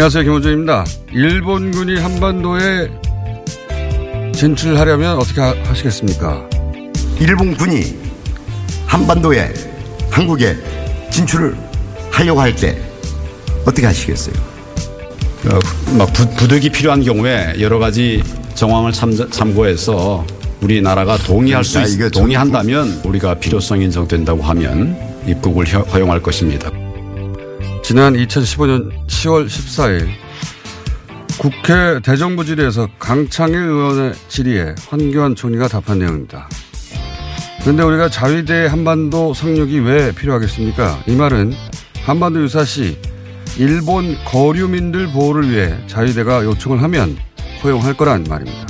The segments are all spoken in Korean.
안녕하세요. 김원준입니다. 일본군이 한반도에 진출하려면 어떻게 하, 하시겠습니까? 일본군이 한반도에 한국에 진출을 하려고 할 때 어떻게 하시겠어요? 어, 막 부, 부득이 필요한 경우에 여러 가지 정황을 참, 참고해서 우리나라가 동의할 수 그러니까 있, 동의한다면 우리가 필요성이 인정된다고 하면 입국을 허- 허용할 것입니다. 지난 2015년 10월 14일 국회 대정부 질의에서 강창일 의원의 질의에 황교안 총리가 답한 내용입니다. 그런데 우리가 자위대 한반도 상륙이 왜 필요하겠습니까? 이 말은 한반도 유사시 일본 거류민들 보호를 위해 자위대가 요청을 하면 허용할 거란 말입니다.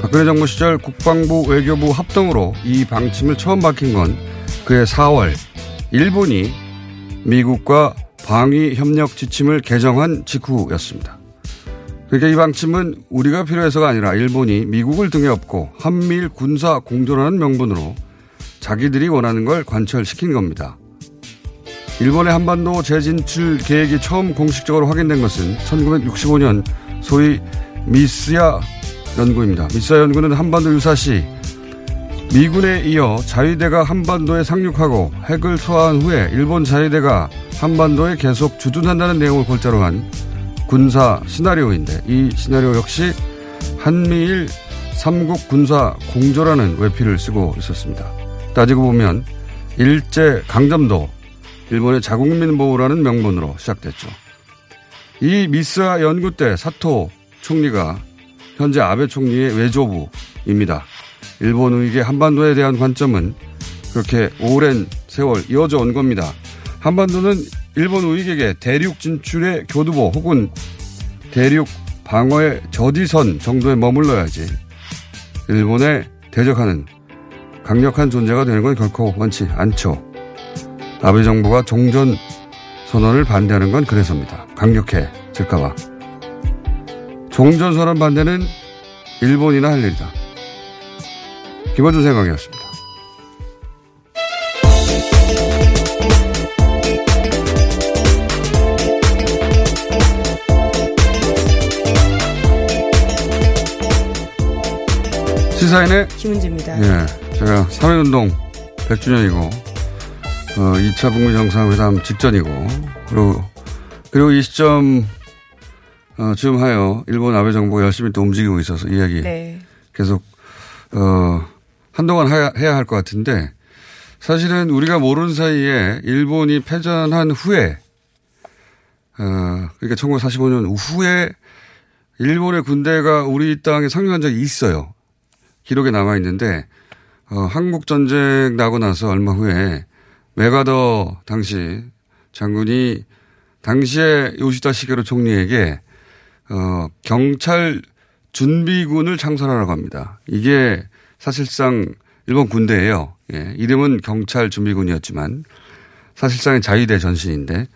박근혜 정부 시절 국방부 외교부 합동으로 이 방침을 처음 밝힌 건 그해 4월 일본이 미국과 방위 협력 지침을 개정한 직후였습니다. 그러니까 이 방침은 우리가 필요해서가 아니라 일본이 미국을 등에 업고 한미일 군사 공존하는 명분으로 자기들이 원하는 걸 관철시킨 겁니다. 일본의 한반도 재진출 계획이 처음 공식적으로 확인된 것은 1965년 소위 미스야 연구입니다. 미스야 연구는 한반도 유사시 미군에 이어 자위대가 한반도에 상륙하고 핵을 투하한 후에 일본 자위대가 한반도에 계속 주둔한다는 내용을 골자로 한 군사 시나리오인데 이 시나리오 역시 한미일 삼국 군사 공조라는 외피를 쓰고 있었습니다. 따지고 보면 일제 강점도 일본의 자국민 보호라는 명분으로 시작됐죠. 이 미스아 연구 때 사토 총리가 현재 아베 총리의 외조부입니다. 일본 의계 한반도에 대한 관점은 그렇게 오랜 세월 이어져 온 겁니다. 한반도는 일본 우익에게 대륙 진출의 교두보 혹은 대륙 방어의 저지선 정도에 머물러야지 일본에 대적하는 강력한 존재가 되는 건 결코 원치 않죠. 아베 정부가 종전 선언을 반대하는 건 그래서입니다. 강력해질까봐. 종전 선언 반대는 일본이나 할 일이다. 김원준 생각이었습니다. 시사인의 김은지입니다. 예, 제가 3.1운동 100주년이고, 어, 2차 북미 정상회담 직전이고, 그리고, 그리고 이 시점, 어, 쯤 하여 일본 아베 정부가 열심히 또 움직이고 있어서 이야기 네. 계속, 어, 한동안 해야, 할 것 같은데, 사실은 우리가 모르는 사이에 일본이 패전한 후에, 어, 그러니까 1945년 후에 일본의 군대가 우리 땅에 상륙한 적이 있어요. 기록에 남아 있는데 어, 한국 전쟁 나고 나서 얼마 후에 메가더 당시 장군이 당시에 요시다 시게로 총리에게 어, 경찰 준비군을 창설하라고 합니다. 이게 사실상 일본 군대예요. 예, 이름은 경찰 준비군이었지만 사실상의 자위대 전신인데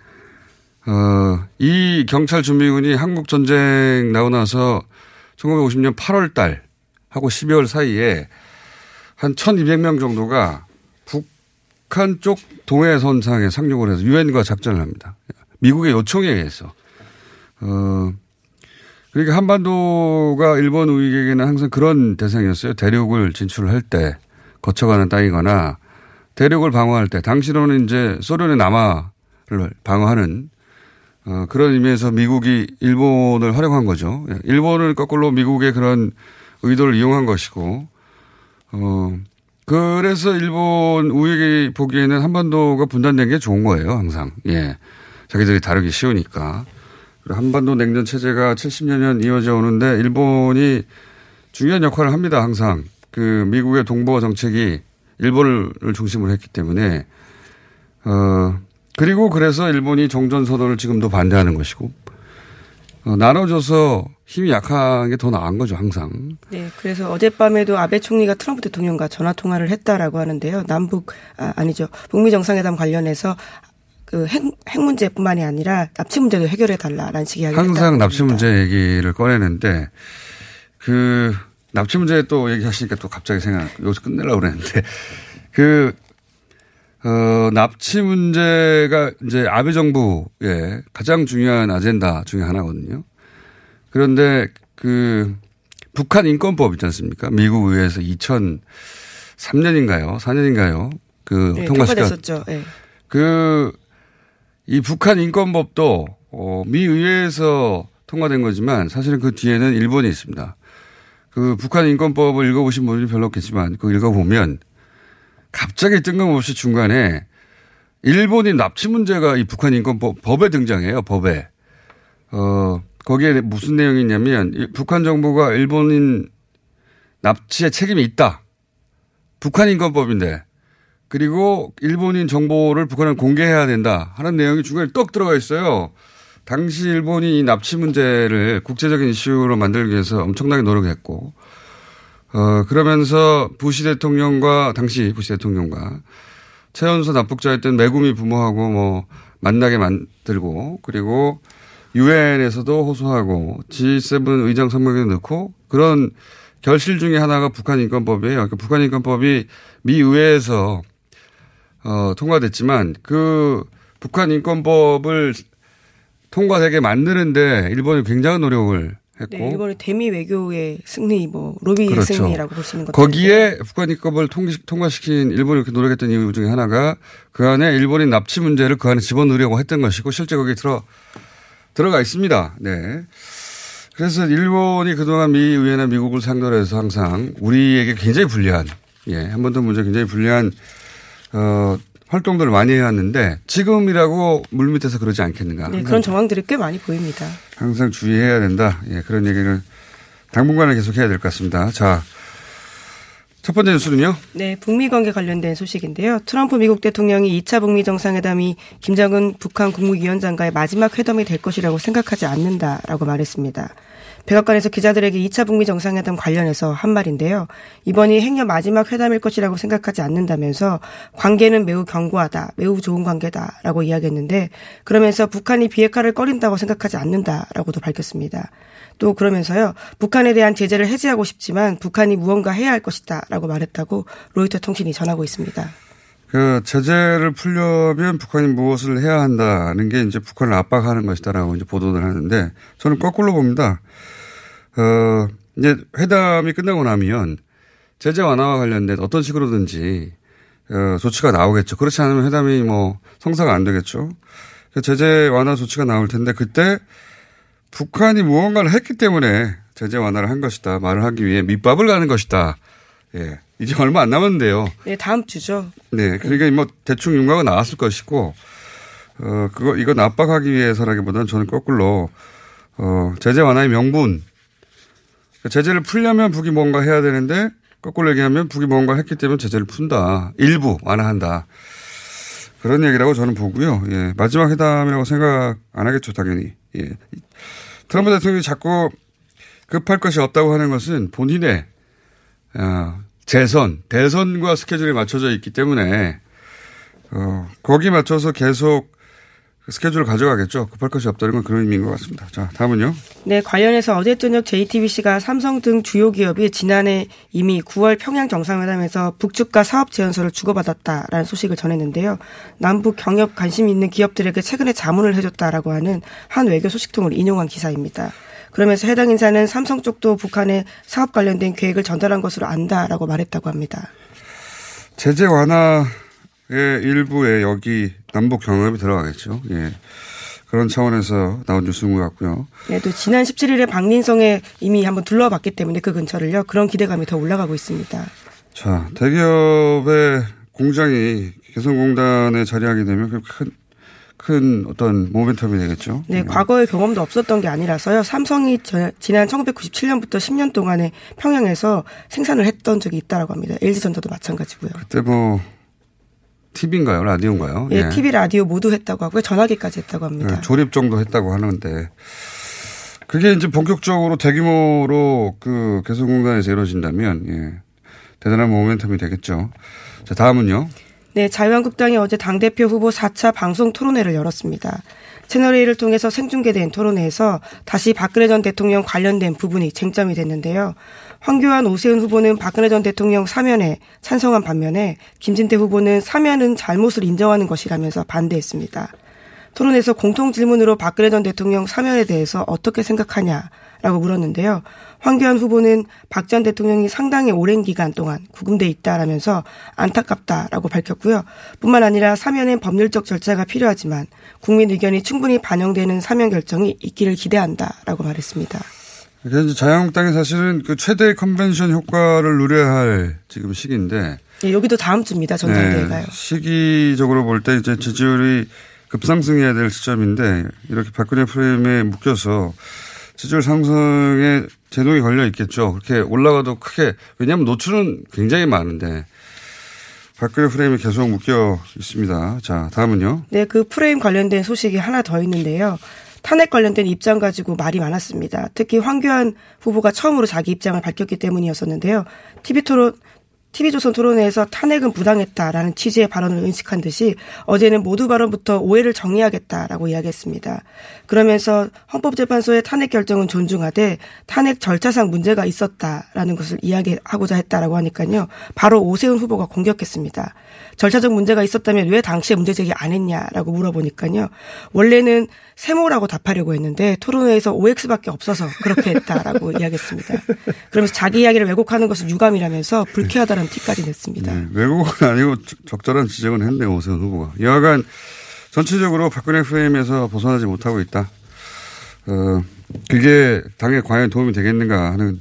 어, 이 경찰 준비군이 한국 전쟁 나고 나서 1950년 8월 달 하고 12월 사이에 한 1200명 정도가 북한 쪽 동해선상에 상륙을 해서 유엔과 작전을 합니다. 미국의 요청에 의해서. 어, 그러니까 한반도가 일본 우익에게는 항상 그런 대상이었어요. 대륙을 진출할 때 거쳐가는 땅이거나 대륙을 방어할 때 당시로는 이제 소련의 남하를 방어하는 어, 그런 의미에서 미국이 일본을 활용한 거죠. 예, 일본을 거꾸로 미국의 그런 의도를 이용한 것이고, 어, 그래서 일본 우익이 보기에는 한반도가 분단된 게 좋은 거예요, 항상. 예. 자기들이 다루기 쉬우니까. 한반도 냉전 체제가 70년 이어져 오는데 일본이 중요한 역할을 합니다, 항상. 그 미국의 동보 정책이 일본을 중심으로 했기 때문에, 어, 그리고 그래서 일본이 종전 선언을 지금도 반대하는 것이고, 어, 나눠져서 힘이 약한 게 더 나은 거죠, 항상. 네, 그래서 어젯밤에도 아베 총리가 트럼프 대통령과 전화 통화를 했다라고 하는데요. 남북 아, 아니죠, 북미 정상회담 관련해서 그 핵, 핵 문제뿐만이 아니라 납치 문제도 해결해 달라라는 식의 이야기를 항상 납치 문제 얘기를 꺼내는데 그 납치 문제 또 얘기하시니까 또 갑자기 생각 여기서 끝내려고 그랬는데 그 어, 납치 문제가 이제 아베 정부의 가장 중요한 아젠다 중에 하나거든요. 그런데 그 북한 인권법 있지 않습니까? 미국 의회에서 2003년인가요? 4년인가요? 그 네, 통과시켰. 네. 그 이 북한 인권법도 어, 미 의회에서 통과된 거지만 사실은 그 뒤에는 일본이 있습니다. 그 북한 인권법을 읽어보신 분이 별로 없겠지만 그 읽어보면 갑자기 뜬금없이 중간에 일본인 납치 문제가 이 북한 인권법 법에 등장해요. 법에. 어, 거기에 무슨 내용이 있냐면 북한 정부가 일본인 납치에 책임이 있다. 북한 인권법인데 그리고 일본인 정보를 북한은 공개해야 된다 하는 내용이 중간에 떡 들어가 있어요. 당시 일본이 이 납치 문제를 국제적인 이슈로 만들기 위해서 엄청나게 노력했고 어, 그러면서 부시 대통령과, 당시 부시 대통령과 최연소 납북자였던 매구미 부모하고 뭐 만나게 만들고 그리고 유엔에서도 호소하고 G7 의장 선명에도 넣고 그런 결실 중에 하나가 북한 인권법이에요. 그러니까 북한 인권법이 미 의회에서 어, 통과됐지만 그 북한 인권법을 통과되게 만드는데 일본이 굉장한 노력을 했고 네, 일본의 대미 외교의 승리, 뭐 로비 그렇죠. 승리라고 볼 수 있는 것 거기에 북한 입법을 통과시킨 일본이 이렇게 노력했던 이유 중에 하나가 그 안에 일본인 납치 문제를 그 안에 집어넣으려고 했던 것이고 실제 거기에 들어 들어가 있습니다. 네. 그래서 일본이 그동안 미 의회나 미국을 상대로 해서 항상 우리에게 굉장히 불리한 예, 한 번 더 문제 굉장히 불리한 어 활동들을 많이 해왔는데 지금이라고 물밑에서 그러지 않겠는가. 네, 그런 정황들이 꽤 많이 보입니다. 항상 주의해야 된다. 예, 그런 얘기를 당분간은 계속 해야 될 것 같습니다. 자, 첫 번째 뉴스는요? 네, 북미 관계 관련된 소식인데요. 트럼프 미국 대통령이 2차 북미 정상회담이 김정은 북한 국무위원장과의 마지막 회담이 될 것이라고 생각하지 않는다라고 말했습니다. 백악관에서 기자들에게 2차 북미 정상회담 관련해서 한 말인데요. 이번이 행여 마지막 회담일 것이라고 생각하지 않는다면서 관계는 매우 견고하다, 매우 좋은 관계다라고 이야기했는데 그러면서 북한이 비핵화를 꺼린다고 생각하지 않는다라고도 밝혔습니다. 또 그러면서요. 북한에 대한 제재를 해제하고 싶지만 북한이 무언가 해야 할 것이다라고 말했다고 로이터 통신이 전하고 있습니다. 그 제재를 풀려면 북한이 무엇을 해야 한다는 게 이제 북한을 압박하는 것이다라고 이제 보도를 하는데 저는 거꾸로 봅니다. 어, 이제 회담이 끝나고 나면 제재 완화와 관련된 어떤 식으로든지 어, 조치가 나오겠죠. 그렇지 않으면 회담이 뭐 성사가 안 되겠죠. 제재 완화 조치가 나올 텐데 그때 북한이 무언가를 했기 때문에 제재 완화를 한 것이다. 말을 하기 위해 밑밥을 가는 것이다. 예. 이제 얼마 안 남았는데요. 네, 다음 주죠. 네. 그러니까 뭐 대충 윤곽은 나왔을 것이고, 어, 그거, 이거 압박하기 위해서라기보다는 저는 거꾸로, 어, 제재 완화의 명분. 그러니까 제재를 풀려면 북이 뭔가 해야 되는데, 거꾸로 얘기하면 북이 뭔가 했기 때문에 제재를 푼다. 일부 완화한다. 그런 얘기라고 저는 보고요. 예. 마지막 회담이라고 생각 안 하겠죠, 당연히. 예. 트럼프 대통령이 자꾸 급할 것이 없다고 하는 것은 본인의 어, 재선, 대선과 스케줄이 맞춰져 있기 때문에 어, 거기 맞춰서 계속 스케줄을 가져가겠죠. 급할 것이 없다는 건 그런 의미인 것 같습니다. 자, 다음은요. 네, 관련해서 어제 저녁 JTBC가 삼성 등 주요 기업이 지난해 이미 9월 평양 정상회담에서 북측과 사업 제안서를 주고받았다라는 소식을 전했는데요. 남북 경협 관심 있는 기업들에게 최근에 자문을 해줬다라고 하는 한 외교 소식통을 인용한 기사입니다. 그러면서 해당 인사는 삼성 쪽도 북한에 사업 관련된 계획을 전달한 것으로 안다라고 말했다고 합니다. 제재 완화의 일부에 여기 남북 경협이 들어가겠죠. 예. 그런 차원에서 나온 뉴스인 것 같고요. 네, 또 지난 17일에 박민성에 이미 한번 둘러봤기 때문에 그 근처를요. 그런 기대감이 더 올라가고 있습니다. 자, 대기업의 공장이 개성공단에 자리하게 되면 그 큰, 큰 어떤 모멘텀이 되겠죠. 네, 과거의 경험도 없었던 게 아니라서요. 삼성이 저, 지난 1997년부터 10년 동안에 평양에서 생산을 했던 적이 있다라고 합니다. LG전자도 마찬가지고요. 그때 뭐 TV인가요? 라디오인가요? 예, TV, 라디오 모두 했다고 하고요. 전화기까지 했다고 합니다. 네, 조립 정도 했다고 하는데 그게 이제 본격적으로 대규모로 그 개성공단에서 이루어진다면 예, 대단한 모멘텀이 되겠죠. 자, 다음은요. 네, 자유한국당이 어제 당대표 후보 4차 방송 토론회를 열었습니다. 채널A를 통해서 생중계된 토론회에서 다시 박근혜 전 대통령 관련된 부분이 쟁점이 됐는데요. 황교안 오세훈 후보는 박근혜 전 대통령 사면에 찬성한 반면에 김진태 후보는 사면은 잘못을 인정하는 것이라면서 반대했습니다. 토론에서 공통 질문으로 박근혜 전 대통령 사면에 대해서 어떻게 생각하냐라고 물었는데요. 황교안 후보는 박 전 대통령이 상당히 오랜 기간 동안 구금돼 있다라면서 안타깝다라고 밝혔고요. 뿐만 아니라 사면엔 법률적 절차가 필요하지만 국민 의견이 충분히 반영되는 사면 결정이 있기를 기대한다라고 말했습니다. 그래서 자유한국당이 사실은 그 최대 컨벤션 효과를 누려야 할 지금 시기인데. 네, 여기도 다음 주입니다. 전당대회가요. 네, 시기적으로 볼 때 이제 지지율이 급상승해야 될 시점인데 이렇게 박근혜 프레임에 묶여서 지지율 상승에 제동이 걸려 있겠죠. 그렇게 올라가도 크게 왜냐하면 노출은 굉장히 많은데 박근혜 프레임이 계속 묶여 있습니다. 자 다음은요. 네, 그 프레임 관련된 소식이 하나 더 있는데요. 탄핵 관련된 입장 가지고 말이 많았습니다. 특히 황교안 후보가 처음으로 자기 입장을 밝혔기 때문이었었는데요. TV 토론 TV조선 토론회에서 탄핵은 부당했다라는 취지의 발언을 은식한 듯이 어제는 모두 발언부터 오해를 정리하겠다라고 이야기했습니다. 그러면서 헌법재판소의 탄핵 결정은 존중하되 탄핵 절차상 문제가 있었다라는 것을 이야기하고자 했다라고 하니까요. 바로 오세훈 후보가 공격했습니다. 절차적 문제가 있었다면 왜 당시에 문제 제기 안 했냐라고 물어보니까요. 원래는 세모라고 답하려고 했는데 토론회에서 OX밖에 없어서 그렇게 했다라고 이야기했습니다. 그러면서 자기 이야기를 왜곡하는 것은 유감이라면서 불쾌하다는 티까지 냈습니다. 네, 왜곡은 아니고 적절한 지적은 했네요. 오세훈 후보가. 여하간 전체적으로 박근혜 프레임에서 벗어나지 못하고 있다. 어, 그게 당에 과연 도움이 되겠는가 하는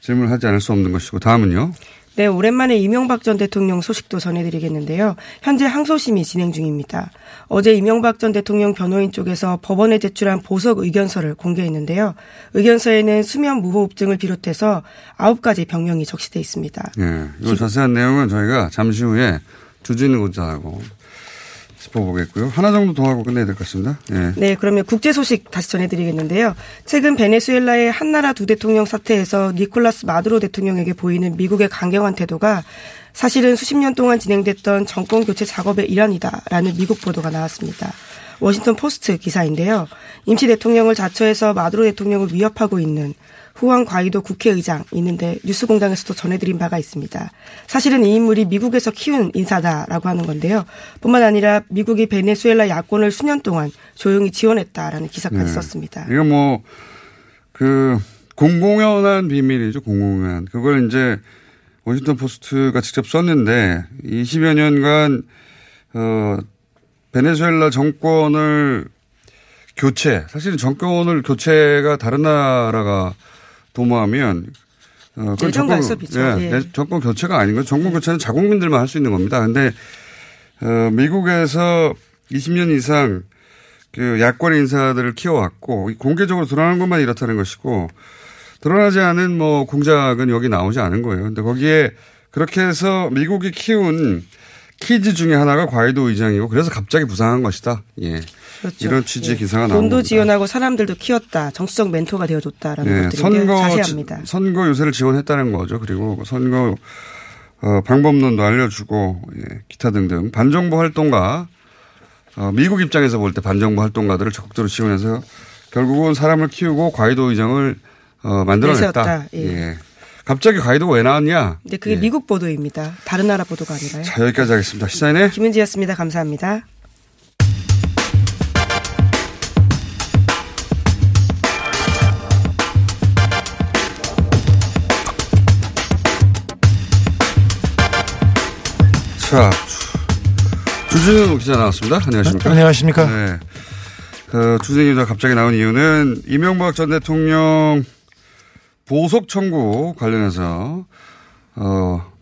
질문을 하지 않을 수 없는 것이고 다음은요. 네, 오랜만에 이명박 전 대통령 소식도 전해드리겠는데요. 현재 항소심이 진행 중입니다. 어제 이명박 전 대통령 변호인 쪽에서 법원에 제출한 보석 의견서를 공개했는데요. 의견서에는 수면 무호흡증을 비롯해서 아홉 가지 병명이 적시돼 있습니다. 네, 이 자세한 내용은 저희가 잠시 후에 주진우 기자하고 짚어보겠고요. 하나 정도 더 하고 끝내야 될 것 같습니다. 네. 네, 그러면 국제 소식 다시 전해드리겠는데요. 최근 베네수엘라의 한 나라 두 대통령 사태에서 니콜라스 마두로 대통령에게 보이는 미국의 강경한 태도가 사실은 수십 년 동안 진행됐던 정권 교체 작업의 일환이다라는 미국 보도가 나왔습니다. 워싱턴 포스트 기사인데요. 임시 대통령을 자처해서 마두로 대통령을 위협하고 있는 후안 과이도 국회의장 있는데 뉴스공장에서도 전해드린 바가 있습니다. 사실은 이 인물이 미국에서 키운 인사다라고 하는 건데요. 뿐만 아니라 미국이 베네수엘라 야권을 수년 동안 조용히 지원했다라는 기사까지 네. 썼습니다. 이거 뭐 그 공공연한 비밀이죠. 공공연. 그걸 이제 워싱턴 포스트가 직접 썼는데 20여 년간 어 베네수엘라 정권을 교체 사실은 정권을 교체가 다른 나라가 도모하면 어, 그건 정권, 예, 예. 정권 교체가 아닌 거죠. 정권 교체는 자국민들만 할 수 있는 겁니다. 근데 어, 미국에서 20년 이상 그 야권 인사들을 키워왔고 공개적으로 드러나는 것만 이렇다는 것이고 드러나지 않은 뭐 공작은 여기 나오지 않은 거예요. 근데 거기에 그렇게 해서 미국이 키운 키즈 중에 하나가 과이도 의장이고 그래서 갑자기 부상한 것이다. 예. 그렇죠. 이런 취지의 예. 기사가 나옵니다. 돈도 지원하고 사람들도 키웠다. 정치적 멘토가 되어줬다라는 예. 것들이 선거, 자세합니다. 선거 요새를 지원했다는 거죠. 그리고 선거 어, 방법론도 알려주고 예. 기타 등등 반정부 활동가 어, 미국 입장에서 볼 때 반정부 활동가들을 적극적으로 지원해서 결국은 사람을 키우고 과이도 의정을 어, 만들어냈다. 내세웠다. 예. 예. 갑자기 과이도가 왜 나왔냐? 근데 그게 예. 미국 보도입니다. 다른 나라 보도가 아니라요. 자, 여기까지 하겠습니다. 시사인의 김은지였습니다. 감사합니다. 자, 주진우 기자 나왔습니다. 안녕하십니까? 안녕하십니까? 네. 그 주진우 기자 갑자기 나온 이유는 이명박 전 대통령 보석 청구 관련해서 어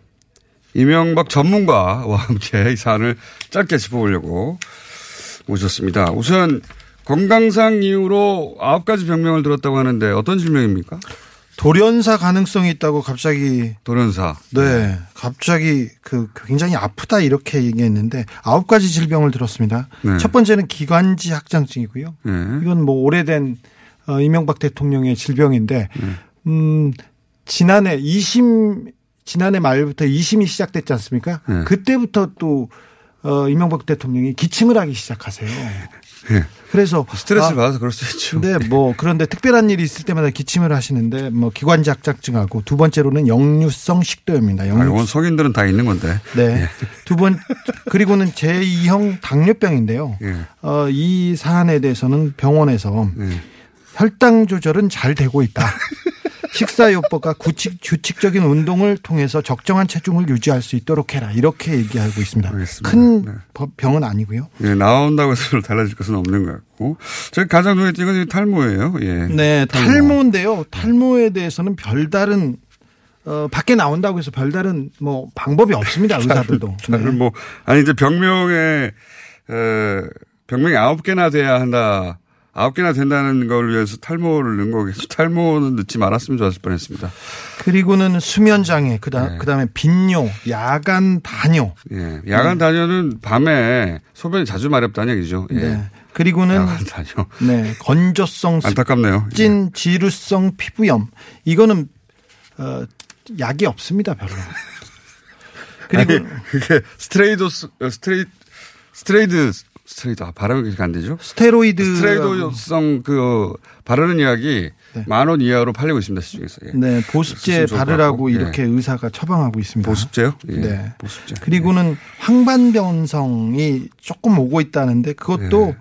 이명박 전문가와 함께 이 사안을 짧게 짚어보려고 모셨습니다. 우선 건강상 이유로 아홉 가지 병명을 들었다고 하는데 어떤 질병입니까? 돌연사 가능성이 있다고 갑자기 돌연사. 네 갑자기 그 굉장히 아프다 이렇게 얘기했는데 아홉 가지 질병을 들었습니다. 네. 첫 번째는 기관지 확장증이고요. 네. 이건 뭐 오래된 어, 이명박 대통령의 질병인데 네. 음 지난해 2심 지난해 말부터 2심이 시작됐지 않습니까? 네. 그때부터 또 어, 이명박 대통령이 기침을 하기 시작하세요. 네. 그래서 스트레스를 아, 받아서 그럴 수 있죠. 근데 뭐 그런데 특별한 일이 있을 때마다 기침을 하시는데 뭐 기관지 확장증하고 두 번째로는 역류성 식도염입니다. 아, 역류. 이건 성인들은 다 있는 건데. 네. 두번 그리고는 제2형 당뇨병인데요. 예. 어, 이 사안에 대해서는 병원에서 예. 혈당 조절은 잘 되고 있다. 식사요법과 구칙, 규칙적인 운동을 통해서 적정한 체중을 유지할 수 있도록 해라. 이렇게 얘기하고 있습니다. 알겠습니다. 큰 네. 병은 아니고요. 예, 나온다고 해서 달라질 것은 없는 것 같고. 저희 가장 눈에 띄는 건 탈모예요. 예. 네, 탈모 인데요. 탈모에 대해서는 별다른 어, 밖에 나온다고 해서 별다른 뭐 방법이 없습니다. 의사들도. 다른 뭐, 아니, 이제 병명에, 에, 병명이 아홉 개나 돼야 한다. 아홉 개나 된다는 걸 위해서 탈모를 넣은 거겠죠. 탈모는 넣지 말았으면 좋았을 뻔 했습니다. 그리고는 수면 장애, 그다음 네. 그다음에 빈뇨, 야간 다뇨. 예. 야간 다녀는 밤에 소변이 자주 마렵다는 얘기죠. 예. 네. 그리고는 야간 다녀. 네, 건조성 안타깝네요. 예. 습진 지루성 피부염. 이거는 어, 약이 없습니다, 별로. 그리고 아니, 그게 스트레이도스, 어, 스트레이, 스트레이드, 스트레이드, 아, 발음이 안 되죠? 스테로이드 스트레이도성 그 바르는 약이 만원 이하로 팔리고 있습니다 시중에서. 예. 네, 보습제 바르라고 같고. 이렇게 예. 의사가 처방하고 있습니다. 보습제요? 예. 네. 보습제. 그리고는 황반변성이 조금 오고 있다는데 그것도 네.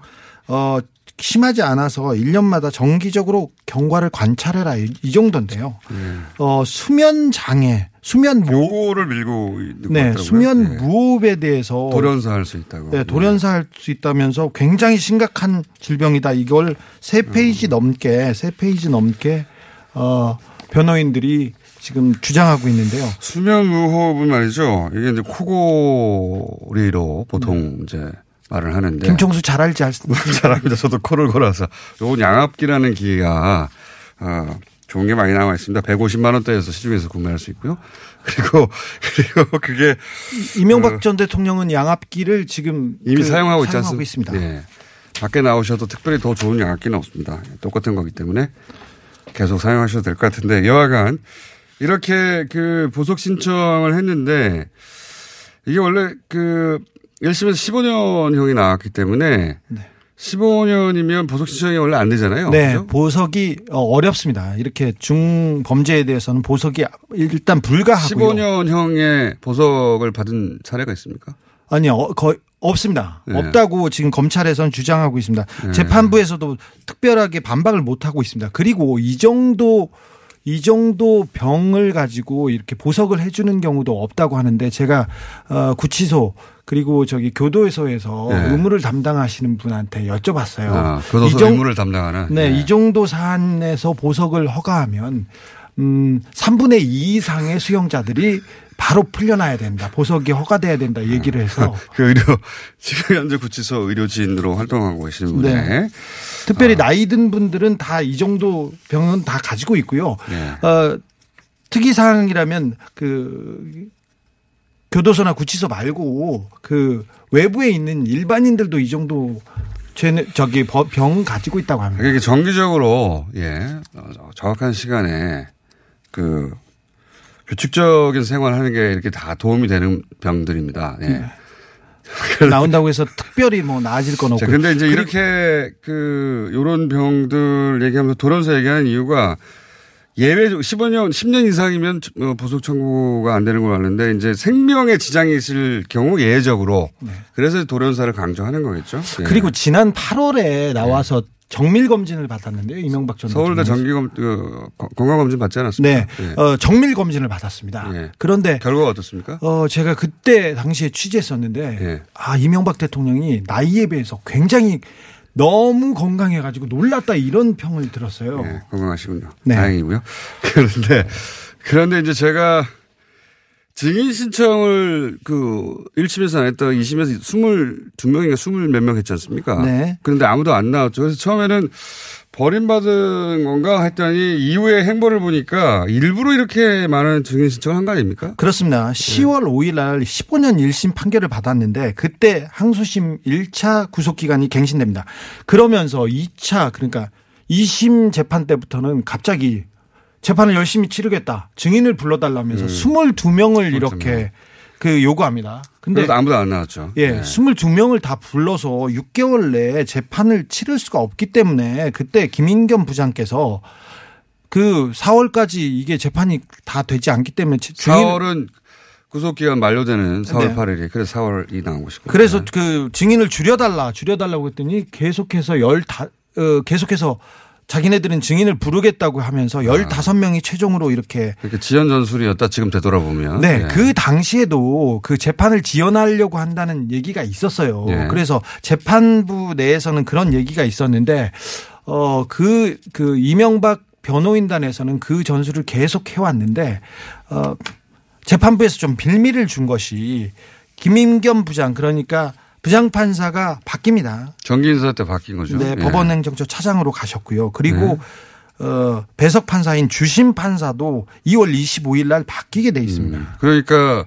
어 심하지 않아서 1년마다 정기적으로 경과를 관찰해라 이, 이 정도인데요. 어 수면 장애, 수면 무 요거를 밀고 네. 수면 예. 무호흡에 대해서 돌연사 할 수 있다고. 네, 돌연사 할 수 있다면서 굉장히 심각한 질병이다. 이걸 세 페이지 음. 넘게 세 페이지 넘게 어 변호인들이 지금 주장하고 있는데요. 수면 무호흡은 말이죠. 이게 이제 코골이로 보통 이제 말을 하는데. 김청수 잘 알지 않습니까? 잘합니다. 저도 코를 골아서. 요건 양압기라는 기계가 어, 좋은 게 많이 나와 있습니다. 150만 원대에서 시중에서 구매할 수 있고요. 그리고 그리고 그게 이명박 전 대통령은 양압기를 지금 이미 그 사용하고 있지 사용하고 않습니까? 있습니다. 예. 밖에 나오셔도 특별히 더 좋은 양압기는 없습니다. 똑같은 거기 때문에 계속 사용하셔도 될 것 같은데 여하간 이렇게 그 보석 신청을 했는데 이게 원래 그 1심에서 15년형이 나왔기 때문에 15년이면 보석 신청이 원래 안 되잖아요. 네, 그죠? 보석이 어, 어렵습니다. 이렇게 중범죄에 대해서는 보석이 일단 불가하고요. 15년형의 보석을 받은 사례가 있습니까? 아니요, 어, 거의 없습니다. 네. 없다고 지금 검찰에서는 주장하고 있습니다. 재판부에서도 특별하게 반박을 못 하고 있습니다. 그리고 이 정도 이 정도 병을 가지고 이렇게 보석을 해주는 경우도 없다고 하는데 제가 어, 구치소 그리고 저기 교도소에서 네. 의무를 담당하시는 분한테 여쭤봤어요. 아, 교도소 이 정- 의무를 담당하는. 네, 이 정도 사안에서 보석을 허가하면 음 3분의 2 이상의 수용자들이 바로 풀려나야 된다. 보석이 허가돼야 된다. 얘기를 해서 그 의료 지금 현재 구치소 의료진으로 활동하고 계시는 분에 네. 특별히 나이 든 분들은 다 이 정도 병은 다 가지고 있고요. 네. 어, 특이 사항이라면 그 교도소나 구치소 말고 그 외부에 있는 일반인들도 이 정도 죄 저기 법- 병 가지고 있다고 합니다. 이게 정기적으로 예 어, 정확한 시간에 그 규칙적인 생활하는 게 이렇게 다 도움이 되는 병들입니다. 예. 나온다고 해서 특별히 뭐 나아질 건 없고. 자, 근데 이제 이렇게 그 요런 병들 얘기하면서 돌연사 얘기하는 이유가 예외 15년 10년 이상이면 어, 보석 청구가 안 되는 걸 아는데 이제 생명에 지장이 있을 경우 예외적으로 그래서 돌연사를 강조하는 거겠죠. 예. 그리고 지난 8월에 나와서 정밀 검진을 받았는데요. 이명박 전 서울대. 정기검 그 건강 검진 받지 않았습니까? 네, 예. 어, 정밀 검진을 받았습니다. 예. 그런데 결과가 어떻습니까? 어, 제가 그때 당시에 취재했었는데, 예. 아, 이명박 대통령이 나이에 비해서 굉장히 너무 건강해가지고 놀랐다 이런 평을 들었어요. 예, 건강하시군요. 네. 다행이고요. 그런데 그런데 이제 제가 증인 신청을 그 1심에서 안 했다가 2심에서 22명인가 20 몇 명 했지 않습니까? 네. 그런데 아무도 안 나왔죠. 그래서 처음에는 버림받은 건가 했더니 이후에 행보를 보니까 일부러 이렇게 많은 증인 신청을 한 거 아닙니까? 그렇습니다. 10월 5일 날 15년 1심 판결을 받았는데 그때 항소심 1차 구속기간이 갱신됩니다. 그러면서 2차 그러니까 2심 재판 때부터는 갑자기 재판을 열심히 치르겠다. 증인을 불러달라면서 22명을 이렇게 그 요구합니다. 근데 아무도 안 나왔죠. 예, 네. 22명을 다 불러서 6개월 내에 재판을 치를 수가 없기 때문에 그때 김인겸 부장께서 그 4월까지 이게 재판이 다 되지 않기 때문에 증인 4월은 구속기간 만료되는 4월 네. 8일이 그래서 4월이 나온 것이고. 그래서 그 증인을 줄여달라 줄여달라고 했더니 계속해서 열 다, 어, 계속해서 자기네들은 증인을 부르겠다고 하면서 15명이 최종으로 이렇게 이렇게 지연 전술이었다 지금 되돌아보면. 네, 예. 그 당시에도 그 재판을 지연하려고 한다는 얘기가 있었어요. 예. 그래서 재판부 내에서는 그런 얘기가 있었는데, 어, 그, 그 이명박 변호인단에서는 그 전술을 계속 해왔는데, 어, 재판부에서 좀 빌미를 준 것이 김인겸 부장, 그러니까 부장판사가 바뀝니다. 정기 인사 때 바뀐 거죠. 네, 예. 법원행정처 차장으로 가셨고요. 그리고 네. 어, 배석 판사인 주심 판사도 2월 25일 날 바뀌게 돼 있습니다. 음. 그러니까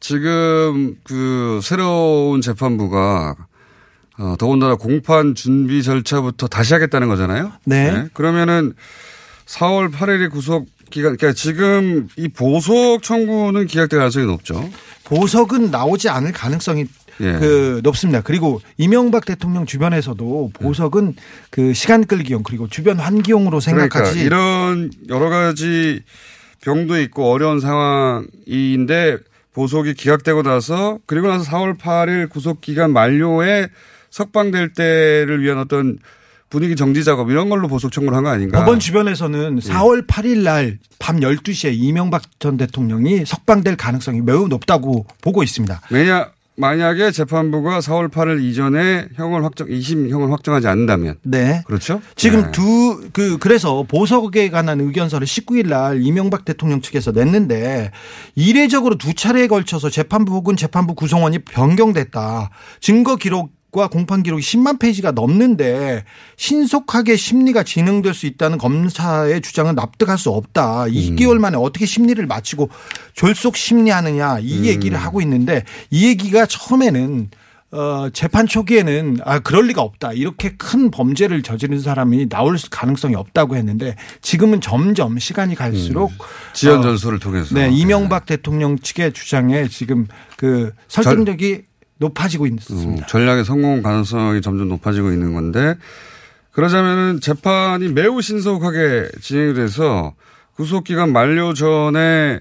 지금 그 새로운 재판부가 어, 더군다나 공판 준비 절차부터 다시 하겠다는 거잖아요. 네. 그러면은 4월 8일이 구속 기간, 그러니까 지금 이 보석 청구는 기각될 가능성이 높죠. 보석은 나오지 않을 가능성이 예. 그 높습니다. 그리고 이명박 대통령 주변에서도 보석은 그 시간 끌기용 그리고 주변 환기용으로 그러니까 생각하지 이런 여러 가지 병도 있고 어려운 상황인데 보석이 기각되고 나서 그리고 나서 4월 8일 구속 기간 만료에 석방될 때를 위한 어떤 분위기 정지 작업 이런 걸로 보석 청구를 한 거 아닌가? 법원 예. 주변에서는 4월 8일 날 밤 12시에 이명박 전 대통령이 석방될 가능성이 매우 높다고 보고 있습니다. 왜냐 만약에 재판부가 4월 8일 이전에 형을 확정 2심 형을 확정하지 않는다면 네. 그렇죠? 지금 네. 두, 그, 그래서 보석에 관한 의견서를 19일 날 이명박 대통령 측에서 냈는데 이례적으로 두 차례에 걸쳐서 재판부 혹은 재판부 구성원이 변경됐다. 증거 기록 과 공판 기록이 10만 페이지가 넘는데 신속하게 심리가 진행될 수 있다는 검사의 주장은 납득할 수 없다. 2개월 만에 어떻게 심리를 마치고 졸속 심리하느냐 이 얘기를 하고 있는데 이 얘기가 처음에는 어, 재판 초기에는 아, 그럴 리가 없다. 이렇게 큰 범죄를 저지른 사람이 나올 가능성이 없다고 했는데 지금은 점점 시간이 갈수록 지연 어, 전술을 통해서. 네, 이명박 대통령 측의 주장에 지금 그 설득력이 높아지고 음, 있습니다. 전략의 성공 가능성이 점점 높아지고 있는 건데 그러자면은 재판이 매우 신속하게 진행이 돼서 구속기간 만료 전에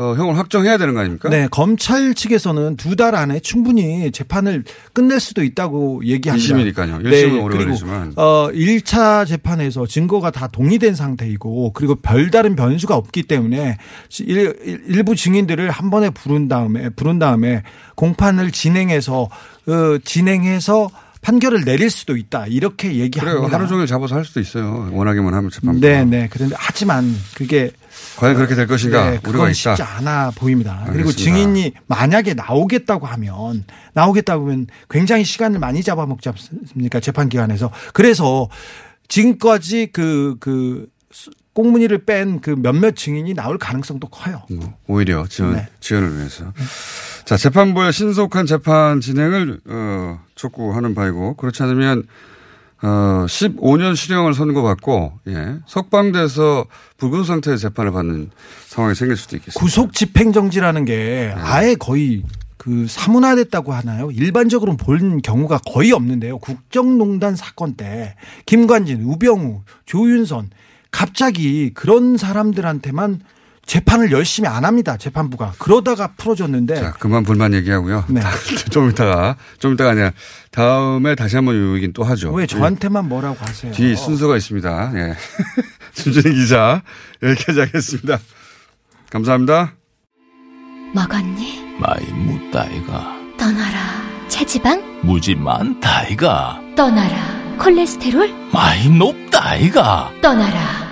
어, 형을 확정해야 되는 거 아닙니까? 네, 검찰 측에서는 두 달 안에 충분히 재판을 끝낼 수도 있다고 얘기합니다. 2심이니까요. 1심은 네, 오래 걸리지만. 어 1차 재판에서 증거가 다 동의된 상태이고 그리고 별다른 변수가 없기 때문에 일, 일- 일부 증인들을 한 번에 부른 다음에 부른 다음에 공판을 진행해서 어 진행해서 판결을 내릴 수도 있다. 이렇게 그래요. 얘기합니다. 하루 종일 잡아서 할 수도 있어요. 원하기만 하면 재판부. 네, 네. 그런데 하지만 그게 과연 그렇게 될 것인가 네, 그건 있다. 쉽지 않아 보입니다. 그리고 알겠습니다. 증인이 만약에 나오겠다고 하면 나오겠다고 하면 굉장히 시간을 많이 잡아먹지 않습니까? 재판 기관에서. 그래서 지금까지 그, 그 꽁무니를 뺀 그 몇몇 증인이 나올 가능성도 커요. 뭐 오히려 지원, 네. 지원을 위해서. 자, 재판부의 신속한 재판 진행을, 어, 촉구하는 바이고, 그렇지 않으면, 어, 15년 실형을 선고받고, 예, 석방돼서 불구속 상태의 재판을 받는 상황이 생길 수도 있겠습니다. 구속 집행정지라는 게 네. 아예 거의 그 사문화됐다고 하나요? 일반적으로 본 경우가 거의 없는데요. 국정농단 사건 때 김관진, 우병우, 조윤선 갑자기 그런 사람들한테만 재판을 열심히 안 합니다. 재판부가. 그러다가 풀어줬는데. 자, 그만 불만 얘기하고요. 네. 좀 이따가, 좀 이따가 아니라 다음에 다시 한번 요 얘기는 또 하죠. 왜 저한테만 뭐라고 하세요? 뒤에 순서가 있습니다. 예. 주진우 기자, 여기까지 하겠습니다. 감사합니다. 먹었니? 마이 무따 아이가 떠나라. 체지방? 무지 많다 아이가 떠나라. 콜레스테롤? 마이 높다 아이가 떠나라.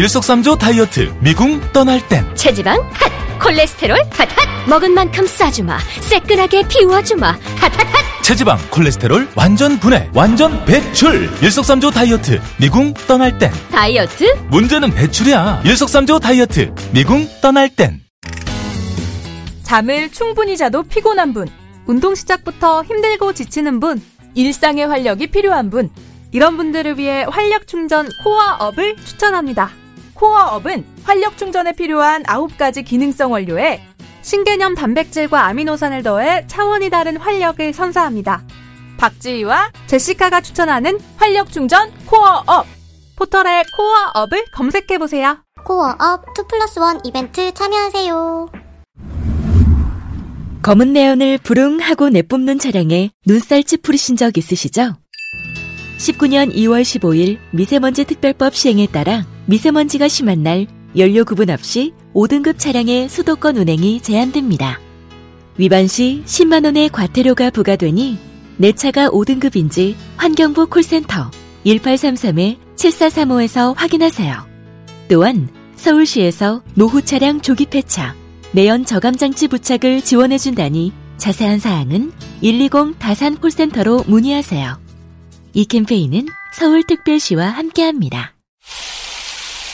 일석삼조 다이어트 미궁 떠날 땐 체지방? 핫! 콜레스테롤? 핫핫! 먹은 만큼 싸주마. 새끈하게 비워주마. 핫핫핫! 체지방 콜레스테롤 완전 분해 완전 배출 일석삼조 다이어트 미궁 떠날 땐 다이어트? 문제는 배출이야 일석삼조 다이어트 미궁 떠날 땐 잠을 충분히 자도 피곤한 분, 운동 시작부터 힘들고 지치는 분, 일상의 활력이 필요한 분, 이런 분들을 위해 활력 충전 코어업을 추천합니다. 코어 업은 활력 충전에 필요한 9가지 기능성 원료에 신개념 단백질과 아미노산을 더해 차원이 다른 활력을 선사합니다. 박지희와 제시카가 추천하는 활력 충전 코어 업. 포털에 코어 업을 검색해보세요. 코어 업 2 플러스 1 이벤트 참여하세요. 검은 매연을 부릉하고 내뿜는 차량에 눈살 찌푸리신 적 있으시죠? 19년 2월 15일 미세먼지 특별법 시행에 따라 미세먼지가 심한 날 연료 구분 없이 5등급 차량의 수도권 운행이 제한됩니다. 위반 시 10만원의 과태료가 부과되니 내 차가 5등급인지 환경부 콜센터 1833-7435에서 확인하세요. 또한 서울시에서 노후 차량 조기 폐차, 내연 저감장치 부착을 지원해준다니 자세한 사항은 120 다산 콜센터로 문의하세요. 이 캠페인은 서울특별시와 함께합니다.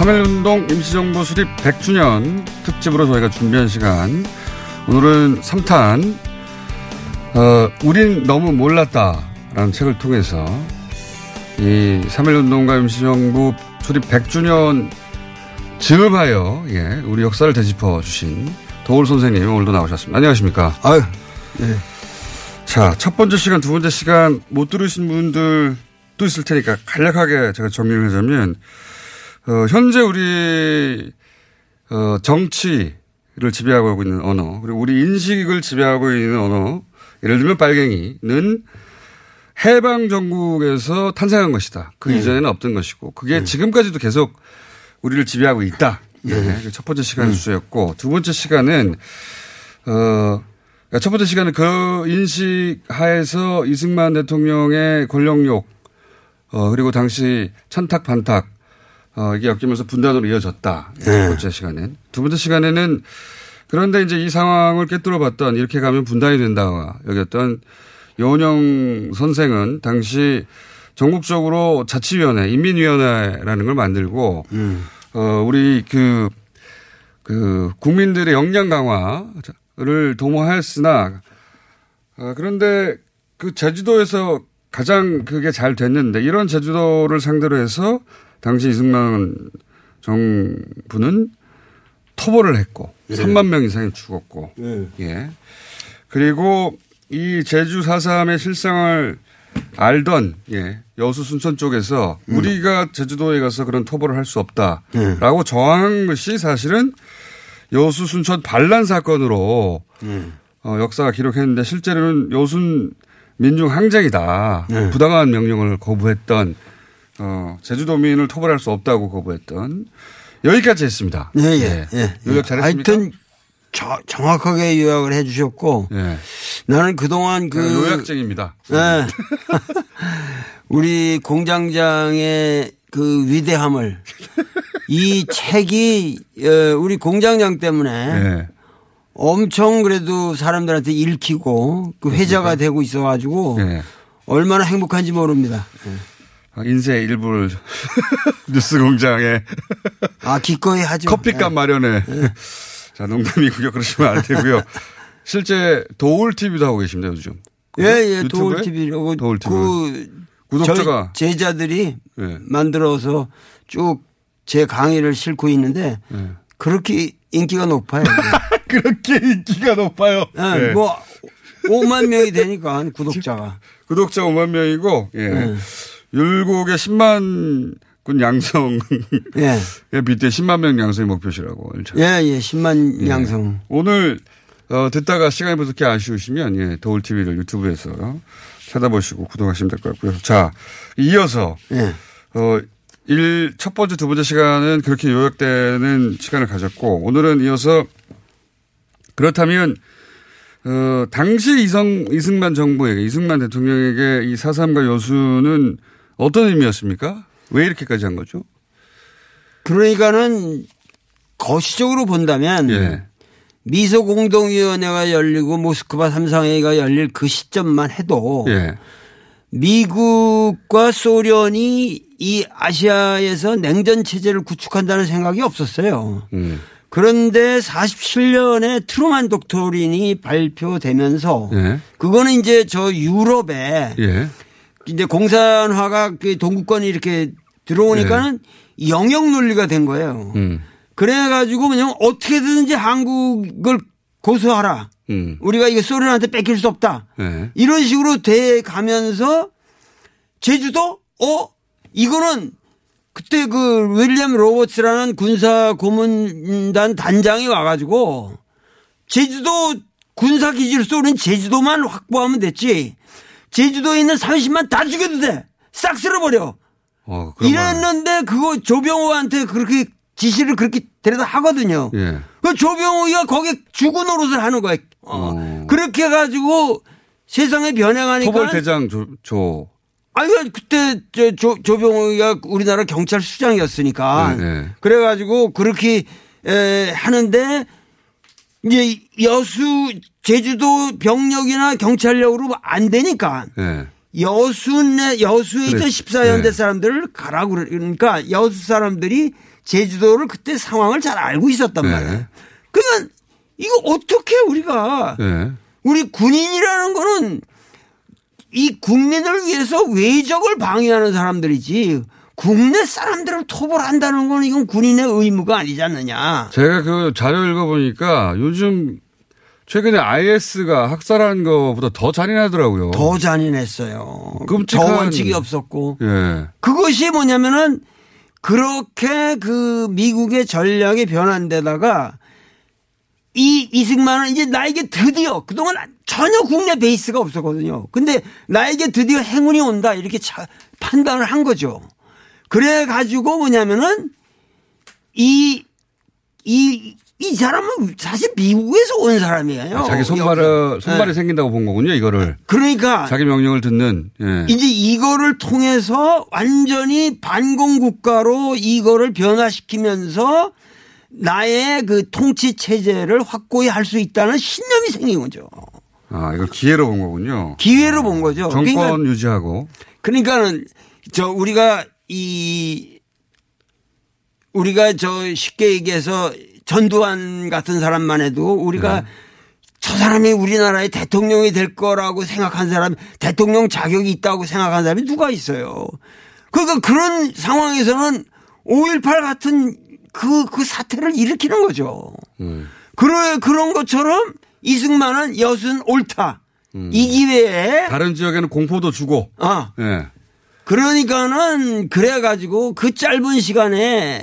삼일운동 임시정부 수립 100주년 특집으로 저희가 준비한 시간. 오늘은 3탄, 어, 우린 너무 몰랐다라는 책을 통해서 이 3.1운동과 임시정부 수립 100주년 즈음하여, 예, 우리 역사를 되짚어 주신 도울 선생님 오늘도 나오셨습니다. 안녕하십니까. 아유, 예. 자, 첫 번째 시간, 두 번째 시간 못 들으신 분들도 있을 테니까 간략하게 제가 정리를 하자면, 어, 현재 우리, 어, 정치를 지배하고 있는 언어, 그리고 우리 인식을 지배하고 있는 언어, 예를 들면 빨갱이는 해방 정국에서 탄생한 것이다. 그 네. 이전에는 없던 것이고, 그게 지금까지도 계속 우리를 지배하고 있다. 예. 첫 번째 시간 주제였고, 두 번째 시간은, 어, 그러니까 첫 번째 시간은 그 인식 하에서 이승만 대통령의 권력욕, 어, 그리고 당시 천탁 반탁, 어, 이게 엮이면서 분단으로 이어졌다. 첫 네. 번째 시간엔. 두 번째 시간에는 그런데 이제 이 상황을 깨뚫어 봤던 이렇게 가면 분단이 된다. 여겼던 요원영 선생은 당시 전국적으로 자치위원회, 인민위원회라는 걸 만들고, 어, 우리 그, 그 국민들의 역량 강화를 도모하였으나, 어, 그런데 그 제주도에서 가장 그게 잘 됐는데 이런 제주도를 상대로 해서 당시 이승만 정부는 토벌을 했고 예. 3만 명 이상이 죽었고 예. 예. 그리고 이 제주 4.3의 실상을 알던 예. 여수 순천 쪽에서 음. 우리가 제주도에 가서 그런 토벌을 할수 예. 없다라고 저항한 것이 사실은 여수 순천 반란 사건으로 어, 역사가 기록했는데 실제로는 여순 민중 항쟁이다. 네. 부당한 명령을 거부했던 어, 제주도민을 토벌할 수 없다고 거부했던 여기까지 했습니다. 예, 예, 예. 요약 잘했습니까? 하여튼 저- 정확하게 요약을 해 주셨고 예. 나는 그동안 그그 요약쟁입니다. 예. 우리 공장장의 그 위대함을 이 책이 어, 우리 공장장 때문에 네. 엄청 그래도 사람들한테 읽히고 그 회자가 되고 있어 가지고 네. 얼마나 행복한지 모릅니다. 아, 인쇄 일부를 뉴스 공장에 아 기꺼이 하죠. 커피값 마련에. 자, 농담이고요. 그러시면 안 되고요. 실제 도울 TV도 하고 계십니다, 요즘. 예예 유튜브에? 도울 TV라고 도울 TV. 그 구독자가 제자들이 예. 만들어서 쭉 제 강의를 싣고 있는데 예. 그렇게 인기가 높아요. 그렇게 인기가 높아요. 예, 예. 뭐 5만 명이 되니까 구독자가. 구독자 5만 명이고, 예. 네. 율곡의 10만 군 양성에 예. 빗대 10만 명 양성이 목표시라고. 예, 예, 10만 예. 양성. 오늘 어, 듣다가 시간이 부족해 아쉬우시면 예, 도울 TV를 유튜브에서 찾아보시고 구독하시면 될 것 같고요. 자, 이어서 예. 어, 일, 첫 번째, 두 번째 시간은 그렇게 요약되는 시간을 가졌고, 오늘은 이어서 그렇다면, 어, 당시 이성, 이승만 정부에게, 이승만 대통령에게 이 4.3과 여수는 어떤 의미였습니까? 왜 이렇게까지 한 거죠? 그러니까는 거시적으로 본다면 예. 미소 공동위원회가 열리고 모스크바 삼상회의가 열릴 그 시점만 해도 예. 미국과 소련이 이 아시아에서 냉전 체제를 구축한다는 생각이 없었어요. 음. 그런데 47년에 트루만 독토린이 발표되면서 예. 그거는 이제 저 유럽에 예. 이제 공산화가 그 동구권이 이렇게 들어오니까는 영역 논리가 된 거예요. 음. 그래가지고 그냥 어떻게든지 한국을 고소하라. 음. 우리가 이게 소련한테 뺏길 수 없다. 예. 이런 식으로 돼 가면서 제주도 어 이거는 그때 그 윌리엄 로버츠라는 군사 고문단 단장이 와가지고 제주도 군사 기지를 쏘는 제주도만 확보하면 됐지. 제주도에 있는 30만 다 죽여도 돼. 싹 쓸어버려. 어. 이랬는데 그거 조병호한테 그렇게 지시를 그렇게 데려다 하거든요. 예. 그 조병호가 거기에 죽은 노릇을 하는 거야. 어. 그렇게 해가지고 세상에 변해가니까. 토벌 대장 조, 조. 아니, 그때 저, 조, 조병호가 우리나라 경찰 수장이었으니까. 네, 네. 그래가지고 그렇게 에, 하는데 이제 여수, 제주도 병력이나 경찰력으로 안 되니까. 예. 여수내 여수에 있던 그래. 14연대 네. 사람들을 가라고 그러니까 여수 사람들이 제주도를 그때 상황을 잘 알고 있었단 네. 말이에요. 그러니까 이거 어떻게 우리가 예. 우리 군인이라는 거는 이 국민을 위해서 외적을 방해하는 사람들이지 국내 사람들을 토벌 한다는 건 이건 군인의 의무가 아니지 않느냐. 제가 그 자료 읽어보니까 요즘 최근에 IS가 학살한 것보다 더 잔인하더라고요. 더 잔인했어요. 끔찍한- 더 원칙이 없었고. 예. 그것이 뭐냐면은 그렇게 그 미국의 전략이 변한 데다가 이 이승만은 이제 나에게 드디어 그동안 전혀 국내 베이스가 없었거든요. 근데 나에게 드디어 행운이 온다 이렇게 차- 판단을 한 거죠. 그래 가지고 뭐냐면은 이, 이, 이 사람은 사실 미국에서 온 사람이에요. 아, 자기 손발을. 손발이 네. 생긴다고 본 거군요, 이거를. 그러니까 자기 명령을 듣는. 예. 이제 이거를 통해서 완전히 반공 국가로 이거를 변화시키면서 나의 그 통치 체제를 확고히 할 수 있다는 신념이 생긴 거죠. 아, 이걸 기회로 본 거군요. 기회로 본 거죠. 정권 그러니까 유지하고. 그러니까는 저 우리가 이 우리가 저 쉽게 얘기해서 전두환 같은 사람만 해도 우리가 저 사람이 우리나라의 대통령이 될 거라고 생각한 사람, 대통령 자격이 있다고 생각한 사람이 누가 있어요. 그러니까 그런 상황에서는 5.18 같은 그, 그 사태를 일으키는 거죠. 그래, 그런 것처럼 이승만은 여순 옳다. 이 기회에. 다른 지역에는 공포도 주고. 어. 예. 그러니까는 그래가지고 그 짧은 시간에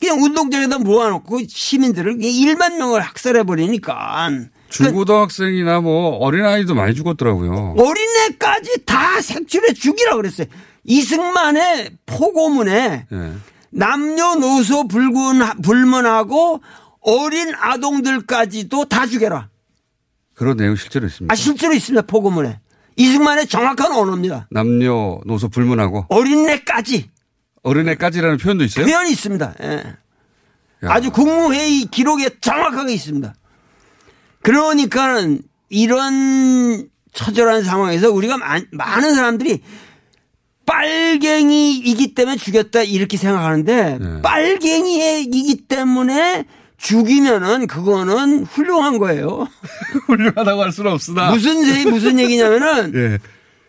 그냥 운동장에다 모아놓고 시민들을 1만 명을 학살해 버리니까 중고등학생이나 뭐 어린아이도 많이 죽었더라고요. 어린애까지 다 색출해 죽이라 그랬어요. 이승만의 포고문에 예. 남녀노소 불군 불문하고 어린 아동들까지도 다 죽여라. 그런 내용 실제로 있습니다. 아 실제로 있습니다. 포고문에 이승만의 정확한 언어입니다. 남녀 노소 불문하고 어린애까지 어린애까지라는 표현도 있어요? 표현이 있습니다. 예. 아주 국무회의 기록에 정확하게 있습니다. 그러니까는 이런 처절한 상황에서 우리가 많, 많은 사람들이 빨갱이이기 때문에 죽였다 이렇게 생각하는데 네. 빨갱이이기 때문에 죽이면은 그거는 훌륭한 거예요. 훌륭하다고 할 수는 없으나 무슨 세- 무슨 얘기냐면은 예.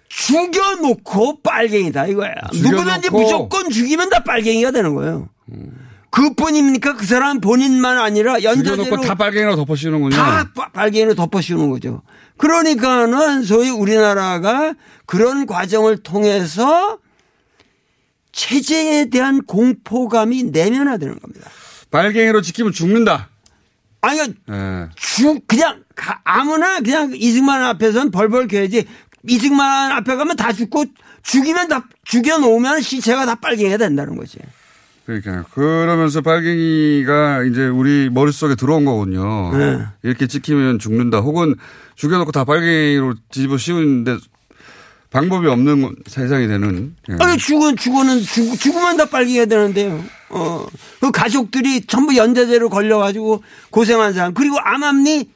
죽여놓고 빨갱이다 이거야. 죽여놓고. 누구든지 무조건 죽이면 다 빨갱이가 되는 거예요. 그뿐입니까? 그 사람 본인만 아니라 연좌제로 다 빨갱이라고 덮어씌우는군요. 다 빠- 빨갱이로 덮어씌우는 거죠. 그러니까는 소위 우리나라가 그런 과정을 통해서 체제에 대한 공포감이 내면화되는 겁니다. 빨갱이로 지키면 죽는다. 아니, 예. 죽, 그냥, 가- 아무나 그냥 이승만 앞에서는 벌벌 켜야지. 이승만 앞에 가면 다 죽고 죽이면 다, 죽여 놓으면 시체가 다 빨갱이가 된다는 거지. 그러니까요. 그러면서 빨갱이가 이제 우리 머릿속에 들어온 거군요. 네. 이렇게 찍히면 죽는다. 혹은 죽여놓고 다 빨갱이로 뒤집어 씌우는데 방법이 없는 세상이 되는. 예. 아니, 죽은, 죽어는, 죽, 죽으면 다 빨갱이가 되는데요. 어. 그 가족들이 전부 연자제로 걸려가지고 고생한 사람. 그리고 암암리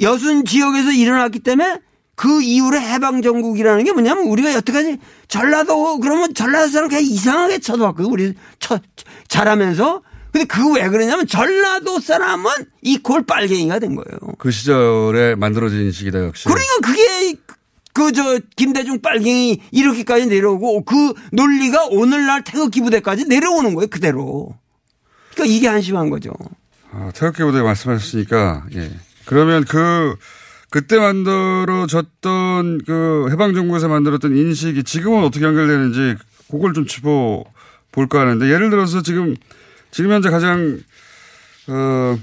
여순 지역에서 일어났기 때문에 그 이후로 해방정국이라는 게 뭐냐면 우리가 여태까지 전라도 그러면 전라도 사람 그냥 이상하게 쳐다봤거든. 우리 쳐, 자라면서. 근데 그 왜 그러냐면 전라도 사람은 이콜 빨갱이가 된 거예요. 그 시절에 만들어진 식이다 역시. 그러니까 그게 그 저 김대중 빨갱이 이렇게까지 내려오고 그 논리가 오늘날 태극기 부대까지 내려오는 거예요 그대로. 그러니까 이게 한심한 거죠. 아, 태극기 부대 말씀하셨으니까 예. 그러면 그 그때 만들어졌던 그 해방정부에서 만들었던 인식이 지금은 어떻게 연결되는지 그걸 좀 짚어 볼까 하는데 예를 들어서 지금 지금 현재 가장 어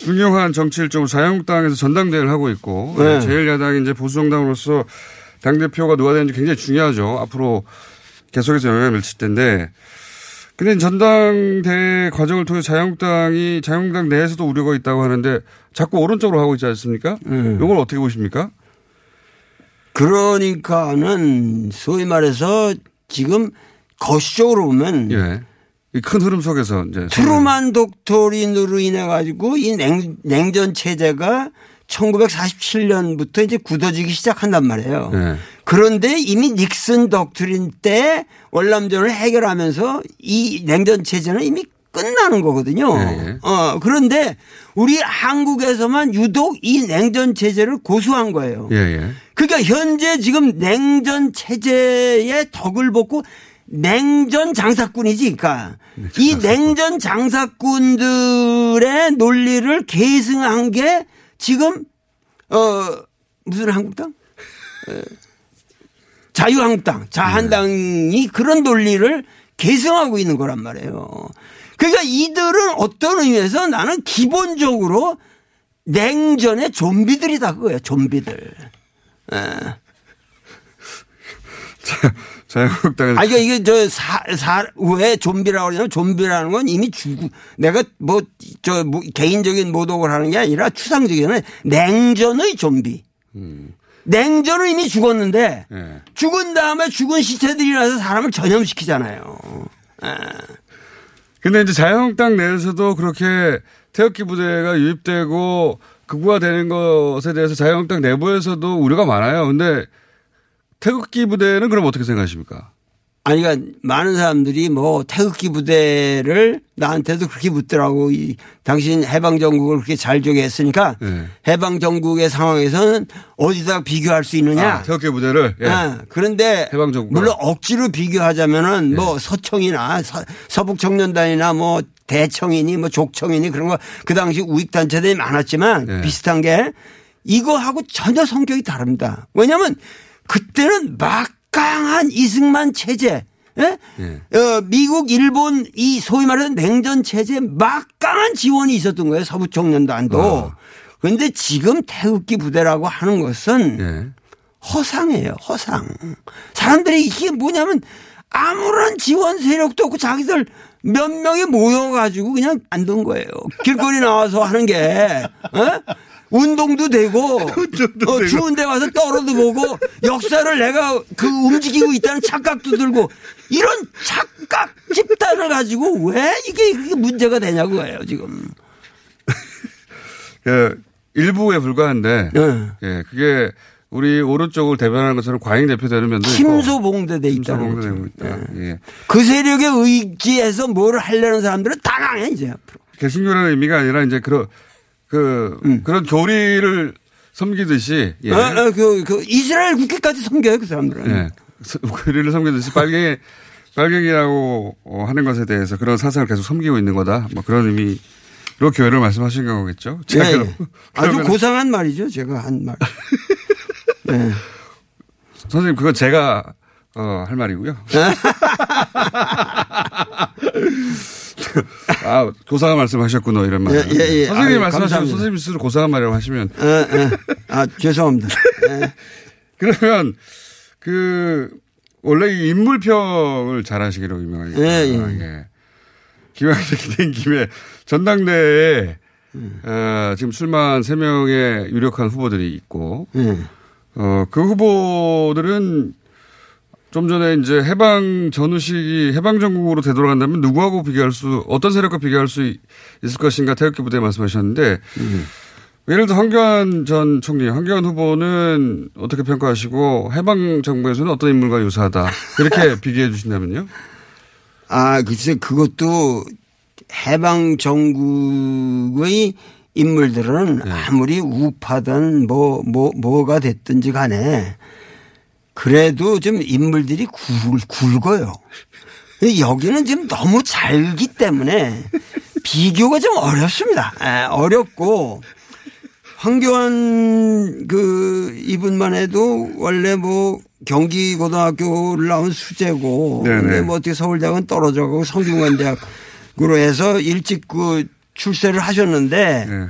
중요한 정치 일정으로 자유한국당에서 전당대회를 하고 있고 네. 제1야당이 이제 보수정당으로서 당 대표가 누가 되는지 굉장히 중요하죠. 앞으로 계속해서 영향을 미칠 텐데 근데 전당대회 과정을 통해 자유한국당이 자유한국당 내에서도 우려가 있다고 하는데 자꾸 오른쪽으로 하고 있지 않습니까? 이걸 어떻게 보십니까? 그러니까는 소위 말해서 지금 거시적으로 보면 예. 이큰 흐름 속에서 이제 트루만 독토린으로 인해 가지고 이 냉, 냉전 체제가 1947년부터 이제 굳어지기 시작한단 말이에요. 예. 그런데 이미 닉슨 독트린 때 월남전을 해결하면서 이 냉전 체제는 이미 끝나는 거거든요. 예, 어, 그런데 우리 한국에서만 유독 이 냉전 체제를 고수한 거예요. 예, 예. 그러니까 현재 지금 냉전 체제의 덕을 벗고 냉전 장사꾼이지, 그러니까 이 냉전 장사꾼들의 논리를 계승한 게 지금 어 무슨 한국당? 어, 자유한국당, 자한당이 그런 논리를 계승하고 있는 거란 말이에요. 그러니까 이들은 어떤 의미에서 나는 기본적으로 냉전의 좀비들이다 그거예요. 좀비들. 예. 자유한국당에서 아, 그러니까 이게 저 사, 사, 왜 좀비라고 그러냐면 좀비라는 건 이미 죽고 내가 뭐, 저, 뭐 개인적인 모독을 하는 게 아니라 추상적인 냉전의 좀비. 냉전은 이미 죽었는데 예. 죽은 다음에 죽은 시체들이 일어나서 사람을 전염시키잖아요. 예. 근데 이제 자유한국당 내에서도 그렇게 태극기 부대가 유입되고 극우화되는 것에 대해서 자유한국당 내부에서도 우려가 많아요. 근데 태극기 부대는 그럼 어떻게 생각하십니까? 아니, 그러니까 많은 사람들이 뭐 태극기 부대를 나한테도 그렇게 묻더라고. 이 당신 해방정국을 그렇게 잘 저기 했으니까 네. 해방정국의 상황에서는 어디다 비교할 수 있느냐. 아, 태극기 부대를 예. 아, 그런데 해방정국 물론 억지로 비교하자면은 뭐 서청이나 서, 북청년단이나뭐 대청이니 뭐 족청이니 그런 거 그 당시 우익단체들이 많았지만 네. 비슷한 게 이거하고 전혀 성격이 다릅니다. 왜냐하면 그때는 막강한 이승만 체제 예? 예. 어, 미국, 일본 이 소위 말하는 냉전 체제에 막강한 지원이 있었던 거예요. 서부 청년단도. 어. 그런데 지금 태극기 부대라고 하는 것은 예. 허상이에요. 허상. 사람들이 이게 뭐냐면 아무런 지원 세력도 없고 자기들 몇 명이 모여가지고 그냥 만든 거예요. 길거리 나와서 하는 게 어? 운동도 되고 어, 추운데 와서 떨어도 보고 역사를 내가 그 움직이고 있다는 착각도 들고 이런 착각 집단을 가지고 왜 이게 그게 문제가 되냐고 해요 지금. 그 일부에 불과한데 네. 예 그게 우리 오른쪽을 대변하는 것처럼 과잉 대표되는 면도 침소봉대돼 거죠. 침소봉대되고 있다. 예. 그 세력에 의지해서 뭘 하려는 사람들은 다 강해 이제 앞으로. 개신교라는 의미가 아니라 이제 그런 그 그런 교리를 섬기듯이 예. 어, 어, 그, 그 이스라엘 국회까지 섬겨요 그 사람들은. 예. 교리를 섬기듯이 빨갱이 빨갱이라고 어, 하는 것에 대해서 그런 사상을 계속 섬기고 있는 거다. 뭐 그런 의미로 교회를 말씀하신 거겠죠. 예, 제가 예. 그럼- 아주 고상한 말이죠 제가 한 말. 네. 선생님 그건 제가 어, 할 말이고요. 아, 고상한 말씀하셨구나 이런 말. 예, 예, 예. 선생님이 아유, 말씀하시고 감사합니다. 선생님 스스로 고상한 말이라고 하시면 예, 예. 아 죄송합니다. 예. 그러면 그 원래 이 인물평을 잘 하시기로 유명하니까. 예, 예. 예. 기왕이렇게 된 김에 전당대회에 어, 지금 출마한 세 명의 유력한 후보들이 있고 예. 어, 그 후보들은 좀 전에 이제 해방 전후식이 해방 전국으로 되돌아간다면 누구하고 비교할 수, 어떤 세력과 비교할 수 있- 있을 것인가 태극기 부대 말씀하셨는데, 예를 들어 황교안 전 총리, 황교안 후보는 어떻게 평가하시고 해방 정부에서는 어떤 인물과 유사하다. 이렇게 비교해 주신다면요? 아 글쎄 그것도 해방 정국의 인물들은 아무리 우파든 뭐, 뭐, 뭐가 됐든지 간에 그래도 좀 인물들이 굵, 굵어요. 여기는 지금 너무 잘기 때문에 비교가 좀 어렵습니다. 에, 어렵고 황교안 그 이분만 해도 원래 뭐 경기 고등학교를 나온 수재고 네네. 근데 뭐 어떻게 서울대학은 떨어져가고 성균관대학으로 해서 일찍 그 출세를 하셨는데 네.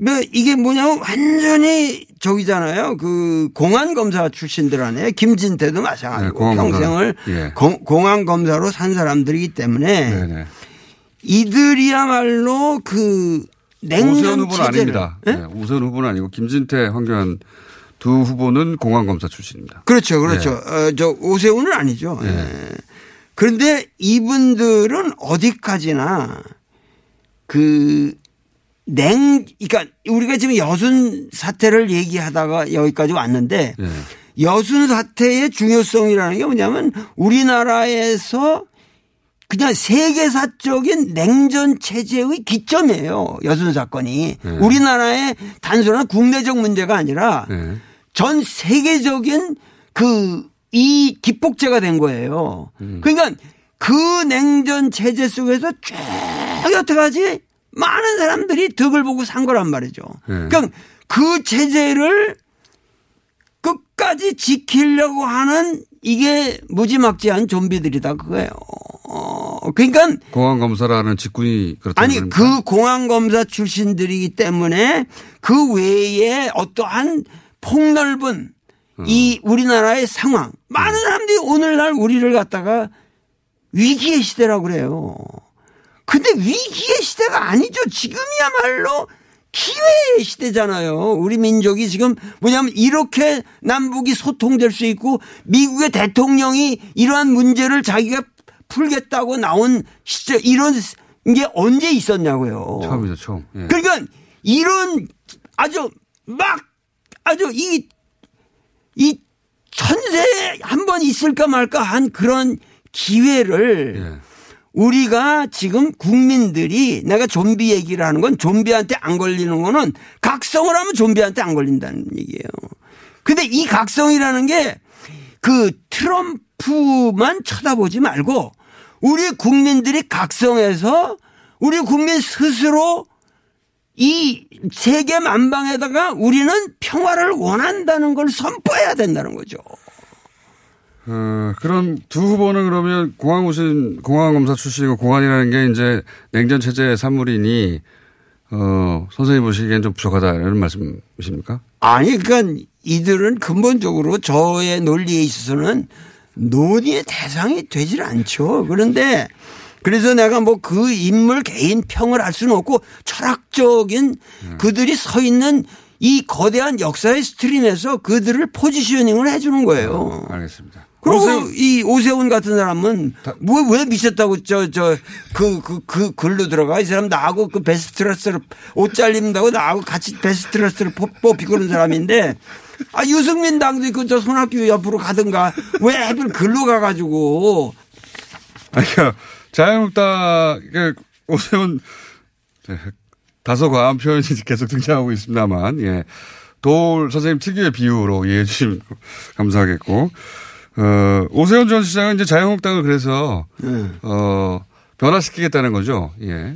뭐 이게 뭐냐면 완전히 저기잖아요. 그 공안 검사 출신들 안에 김진태도 마찬가지고 네. 평생을 예. 공- 공안 검사로 산 사람들이기 때문에 네네. 이들이야말로 그 냉전 오세훈 후보는 아닙니다. 네, 오세훈 후보는 아니고 김진태, 황교안 두 후보는 공안 검사 출신입니다. 그렇죠, 그렇죠. 어, 저 오세훈은 아니죠. 네. 예. 그런데 이분들은 어디까지나 그 냉, 그러니까 우리가 지금 여순 사태를 얘기하다가 여기까지 왔는데 네. 여순 사태의 중요성이라는 게 뭐냐면 우리나라에서 그냥 세계사적인 냉전 체제의 기점이에요. 여순 사건이. 네. 우리나라의 단순한 국내적 문제가 아니라 네. 전 세계적인 그 이 기폭제가 된 거예요. 음. 그러니까 그 냉전 체제 속에서 쭉 여태까지 많은 사람들이 덕을 보고 산 거란 말이죠. 네. 그러니까 그 체제를 끝까지 지키려고 하는 이게 무지막지한 좀비들이다 그거예요. 어, 그러니까 공안 검사라는 직군이 그렇다는 아니 겁니까? 그 공안 검사 출신들이기 때문에 그 외에 어떠한 폭넓은 어. 이 우리나라의 상황 많은 사람들이 오늘날 우리를 갖다가 위기의 시대라고 그래요. 근데 위기의 시대가 아니죠. 지금이야말로 기회의 시대잖아요. 우리 민족이 지금 뭐냐면 이렇게 남북이 소통될 수 있고 미국의 대통령이 이러한 문제를 자기가 풀겠다고 나온 시절 이런 게 언제 있었냐고요. 처음이죠, 처음. 예. 그러니까 이런 아주 막 아주 이, 이 천세에 한번 있을까 말까 한 그런 기회를 예. 우리가 지금 국민들이 내가 좀비 얘기를 하는 건 좀비한테 안 걸리는 거는 각성을 하면 좀비한테 안 걸린다는 얘기예요. 근데 이 각성이라는 게 그 트럼프만 쳐다보지 말고 우리 국민들이 각성해서 우리 국민 스스로 이 세계 만방에다가 우리는 평화를 원한다는 걸 선포해야 된다는 거죠. 어, 그럼 두 후보는 그러면 공안 우신 공안검사 출신이고 공안이라는 게 이제 냉전 체제의 산물이니 어, 선생님 보시기엔 좀 부족하다 이런 말씀이십니까? 아니, 그러니까 이들은 근본적으로 저의 논리에 있어서는 논의의 대상이 되질 않죠. 그런데 그래서 내가 뭐 그 인물 개인 평을 할 수는 없고 철학적인 음. 그들이 서 있는 이 거대한 역사의 stream에서 그들을 positioning을 해주는 거예요. 알겠습니다. 그리고 오세훈- 이 오세훈 같은 사람은 뭐왜 미쳤다고 저 저 그 그 그 글로 들어가? 이 사람 나하고 그 best dresser로 옷 잘 입는다고 나하고 같이 best dresser로 뽑히고 그런 사람인데 아 유승민 당도 있고 저 손학규 옆으로 가든가? 왜 하필 글로 가가지고? 아니, 그러니까 자유한국당, 그 오세훈, 네, 다소 과한 표현이 계속 등장하고 있습니다만, 예. 도울 선생님 특유의 비유로 이해해 주시면 감사하겠고, 어, 오세훈 전 시장은 이제 자유한국당을 그래서, 어, 변화시키겠다는 거죠. 예.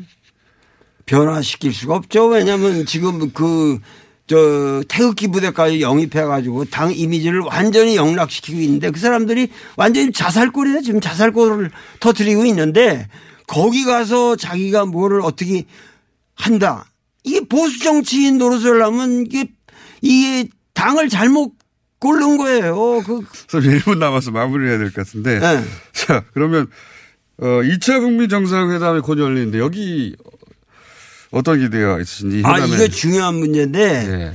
변화시킬 수가 없죠. 왜냐하면 지금 그, 저, 태극기 부대까지 영입해 가지고 당 이미지를 완전히 영락시키고 있는데 그 사람들이 완전히 자살골이에요. 지금 자살골을 터뜨리고 있는데 거기 가서 자기가 뭐를 어떻게 한다. 이게 보수 정치인 노릇을 하면 이게, 이게 당을 잘못 고른 거예요. 그, 그럼 1분 남아서 마무리해야 될 것 같은데. 네. 자, 그러면, 어, 2차 북미 정상회담이 곧 열리는데 여기 어떤 기대가 있으신지. 이 아, 이거 중요한 문제인데 예.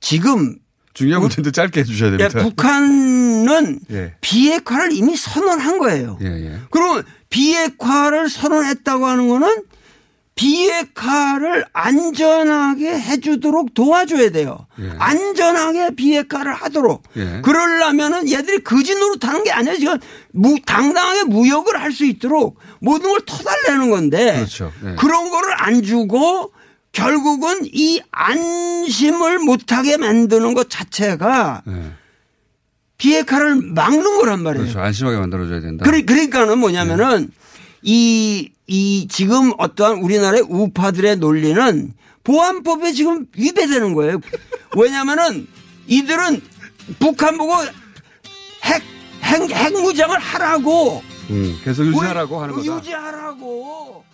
지금 중요한 문제인데 짧게 해주셔야 예, 됩니다. 북한은 예. 비핵화를 이미 선언한 거예요. 예, 예. 그럼 비핵화를 선언했다고 하는 거는 비핵화를 안전하게 해주도록 도와줘야 돼요. 예. 안전하게 비핵화를 하도록. 예. 그러려면은 얘들이 거짓 노릇하는 게 아니에요. 지금 무, 당당하게 무역을 할 수 있도록 모든 걸 터달라는 건데. 그렇죠. 예. 그런 거를 안 주고 결국은 이 안심을 못하게 만드는 것 자체가 예. 비핵화를 막는 거란 말이에요. 그렇죠. 안심하게 만들어줘야 된다. 그러, 그러니까는 뭐냐면은 이, 이 지금 어떠한 우리나라의 우파들의 논리는 보안법에 지금 위배되는 거예요. 왜냐면은 이들은 북한 보고 핵, 핵, 핵무장을 하라고. 음, 계속 유지하라고 하는 거다. 유지하라고.